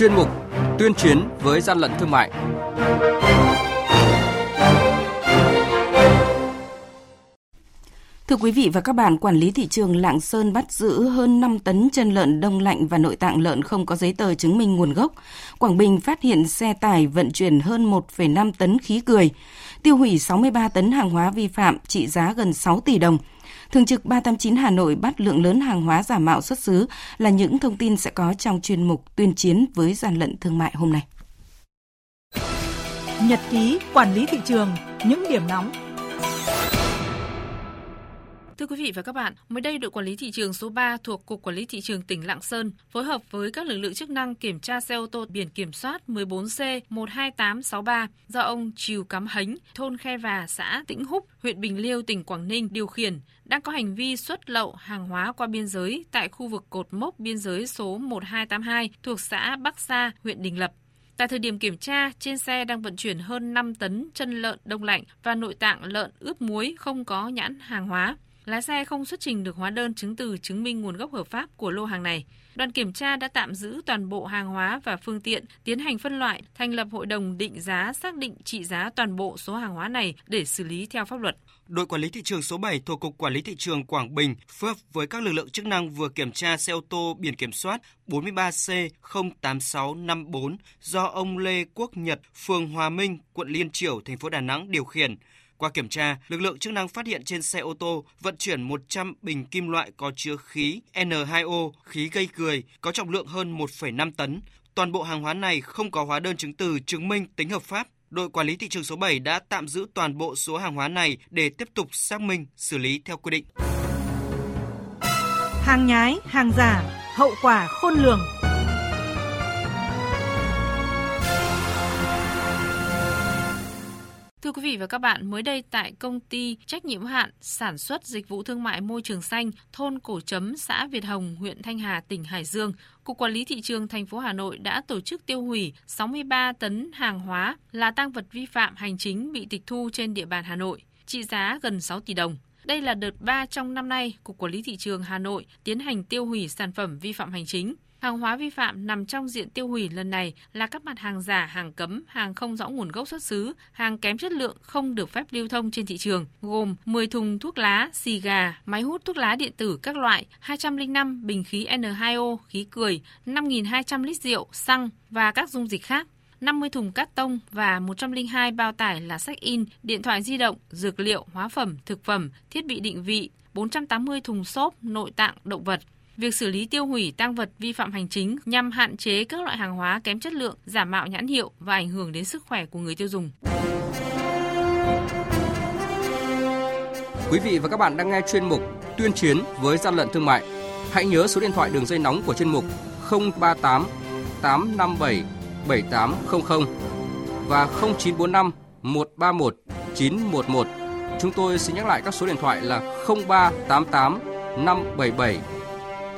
chuyên mục Tuyên chiến với gian lận thương mại. Thưa quý vị và các bạn, quản lý thị trường Lạng Sơn bắt giữ hơn 5 tấn chân lợn đông lạnh và nội tạng lợn không có giấy tờ chứng minh nguồn gốc. Quảng Bình phát hiện xe tải vận chuyển hơn 1,5 tấn khí cười, tiêu hủy 63 tấn hàng hóa vi phạm trị giá gần 6 tỷ đồng. Thường trực 389 Hà Nội bắt lượng lớn hàng hóa giả mạo xuất xứ là những thông tin sẽ có trong chuyên mục tuyên chiến với gian lận thương mại hôm nay. Nhật ký quản lý thị trường, những điểm nóng Thưa quý vị và các bạn, mới đây đội quản lý thị trường số 3 thuộc Cục Quản lý Thị trường tỉnh Lạng Sơn phối hợp với các lực lượng chức năng kiểm tra xe ô tô biển kiểm soát 14C12863 do ông Triều Cắm Hánh, thôn Khe Và, xã Tĩnh Húc, huyện Bình Liêu, tỉnh Quảng Ninh điều khiển, đang có hành vi xuất lậu hàng hóa qua biên giới tại khu vực cột mốc biên giới số 1282 thuộc xã Bắc Sa, huyện Đình Lập. Tại thời điểm kiểm tra, trên xe đang vận chuyển hơn 5 tấn chân lợn đông lạnh và nội tạng lợn ướp muối không có nhãn hàng hóa. Lái xe không xuất trình được hóa đơn chứng từ chứng minh nguồn gốc hợp pháp của lô hàng này. Đoàn kiểm tra đã tạm giữ toàn bộ hàng hóa và phương tiện, tiến hành phân loại, thành lập hội đồng định giá xác định trị giá toàn bộ số hàng hóa này để xử lý theo pháp luật. Đội quản lý thị trường số 7 thuộc Cục Quản lý Thị trường Quảng Bình phối hợp với các lực lượng chức năng vừa kiểm tra xe ô tô biển kiểm soát 43C08654 do ông Lê Quốc Nhật, phường Hòa Minh, quận Liên Triểu, thành phố Đà Nẵng điều khiển qua kiểm tra, lực lượng chức năng phát hiện trên xe ô tô vận chuyển 100 bình kim loại có chứa khí N2O, khí gây cười, có trọng lượng hơn 1,5 tấn. Toàn bộ hàng hóa này không có hóa đơn chứng từ chứng minh tính hợp pháp. Đội quản lý thị trường số 7 đã tạm giữ toàn bộ số hàng hóa này để tiếp tục xác minh, xử lý theo quy định. Hàng nhái, hàng giả, hậu quả khôn lường. Thưa quý vị và các bạn, mới đây tại công ty trách nhiệm hạn sản xuất dịch vụ thương mại môi trường xanh thôn Cổ Chấm, xã Việt Hồng, huyện Thanh Hà, tỉnh Hải Dương, Cục Quản lý thị trường thành phố Hà Nội đã tổ chức tiêu hủy 63 tấn hàng hóa là tăng vật vi phạm hành chính bị tịch thu trên địa bàn Hà Nội, trị giá gần 6 tỷ đồng. Đây là đợt 3 trong năm nay Cục Quản lý thị trường Hà Nội tiến hành tiêu hủy sản phẩm vi phạm hành chính. Hàng hóa vi phạm nằm trong diện tiêu hủy lần này là các mặt hàng giả, hàng cấm, hàng không rõ nguồn gốc xuất xứ, hàng kém chất lượng không được phép lưu thông trên thị trường, gồm 10 thùng thuốc lá, xì gà, máy hút thuốc lá điện tử các loại, 205 bình khí N2O, khí cười, 5.200 lít rượu, xăng và các dung dịch khác. 50 thùng cát tông và 102 bao tải là sách in, điện thoại di động, dược liệu, hóa phẩm, thực phẩm, thiết bị định vị, 480 thùng xốp, nội tạng, động vật, việc xử lý tiêu hủy tăng vật vi phạm hành chính nhằm hạn chế các loại hàng hóa kém chất lượng, giả mạo nhãn hiệu và ảnh hưởng đến sức khỏe của người tiêu dùng. Quý vị và các bạn đang nghe chuyên mục Tuyên chiến với gian lận thương mại. Hãy nhớ số điện thoại đường dây nóng của chuyên mục 038 857 7800 và 0945 131 911. Chúng tôi xin nhắc lại các số điện thoại là 0388 577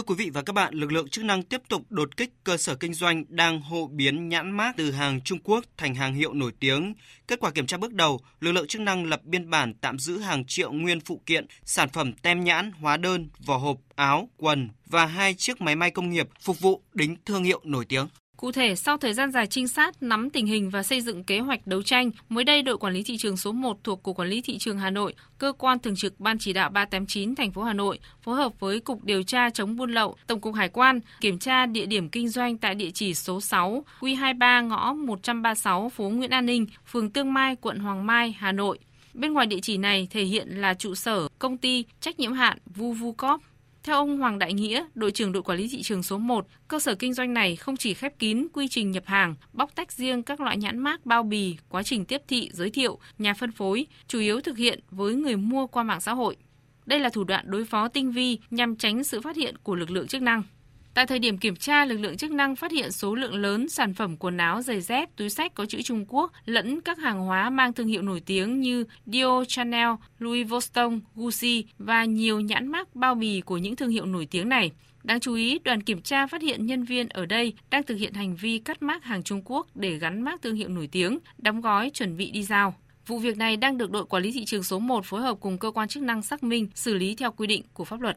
Thưa quý vị và các bạn, lực lượng chức năng tiếp tục đột kích cơ sở kinh doanh đang hộ biến nhãn mát từ hàng Trung Quốc thành hàng hiệu nổi tiếng. Kết quả kiểm tra bước đầu, lực lượng chức năng lập biên bản tạm giữ hàng triệu nguyên phụ kiện, sản phẩm tem nhãn, hóa đơn, vỏ hộp, áo, quần và hai chiếc máy may công nghiệp phục vụ đính thương hiệu nổi tiếng. Cụ thể, sau thời gian dài trinh sát, nắm tình hình và xây dựng kế hoạch đấu tranh, mới đây đội quản lý thị trường số 1 thuộc Cục Quản lý thị trường Hà Nội, cơ quan thường trực Ban chỉ đạo 389 thành phố Hà Nội phối hợp với Cục điều tra chống buôn lậu, Tổng cục Hải quan kiểm tra địa điểm kinh doanh tại địa chỉ số 6, Q23 ngõ 136 phố Nguyễn An Ninh, phường Tương Mai, quận Hoàng Mai, Hà Nội. Bên ngoài địa chỉ này thể hiện là trụ sở công ty trách nhiệm hạn Vuvucop theo ông Hoàng Đại Nghĩa, đội trưởng đội quản lý thị trường số 1, cơ sở kinh doanh này không chỉ khép kín quy trình nhập hàng, bóc tách riêng các loại nhãn mác bao bì, quá trình tiếp thị, giới thiệu, nhà phân phối, chủ yếu thực hiện với người mua qua mạng xã hội. Đây là thủ đoạn đối phó tinh vi nhằm tránh sự phát hiện của lực lượng chức năng. Tại thời điểm kiểm tra, lực lượng chức năng phát hiện số lượng lớn sản phẩm quần áo, giày dép, túi sách có chữ Trung Quốc lẫn các hàng hóa mang thương hiệu nổi tiếng như Dior, Chanel, Louis Vuitton, Gucci và nhiều nhãn mác bao bì của những thương hiệu nổi tiếng này. Đáng chú ý, đoàn kiểm tra phát hiện nhân viên ở đây đang thực hiện hành vi cắt mác hàng Trung Quốc để gắn mác thương hiệu nổi tiếng, đóng gói chuẩn bị đi giao. Vụ việc này đang được đội quản lý thị trường số 1 phối hợp cùng cơ quan chức năng xác minh, xử lý theo quy định của pháp luật.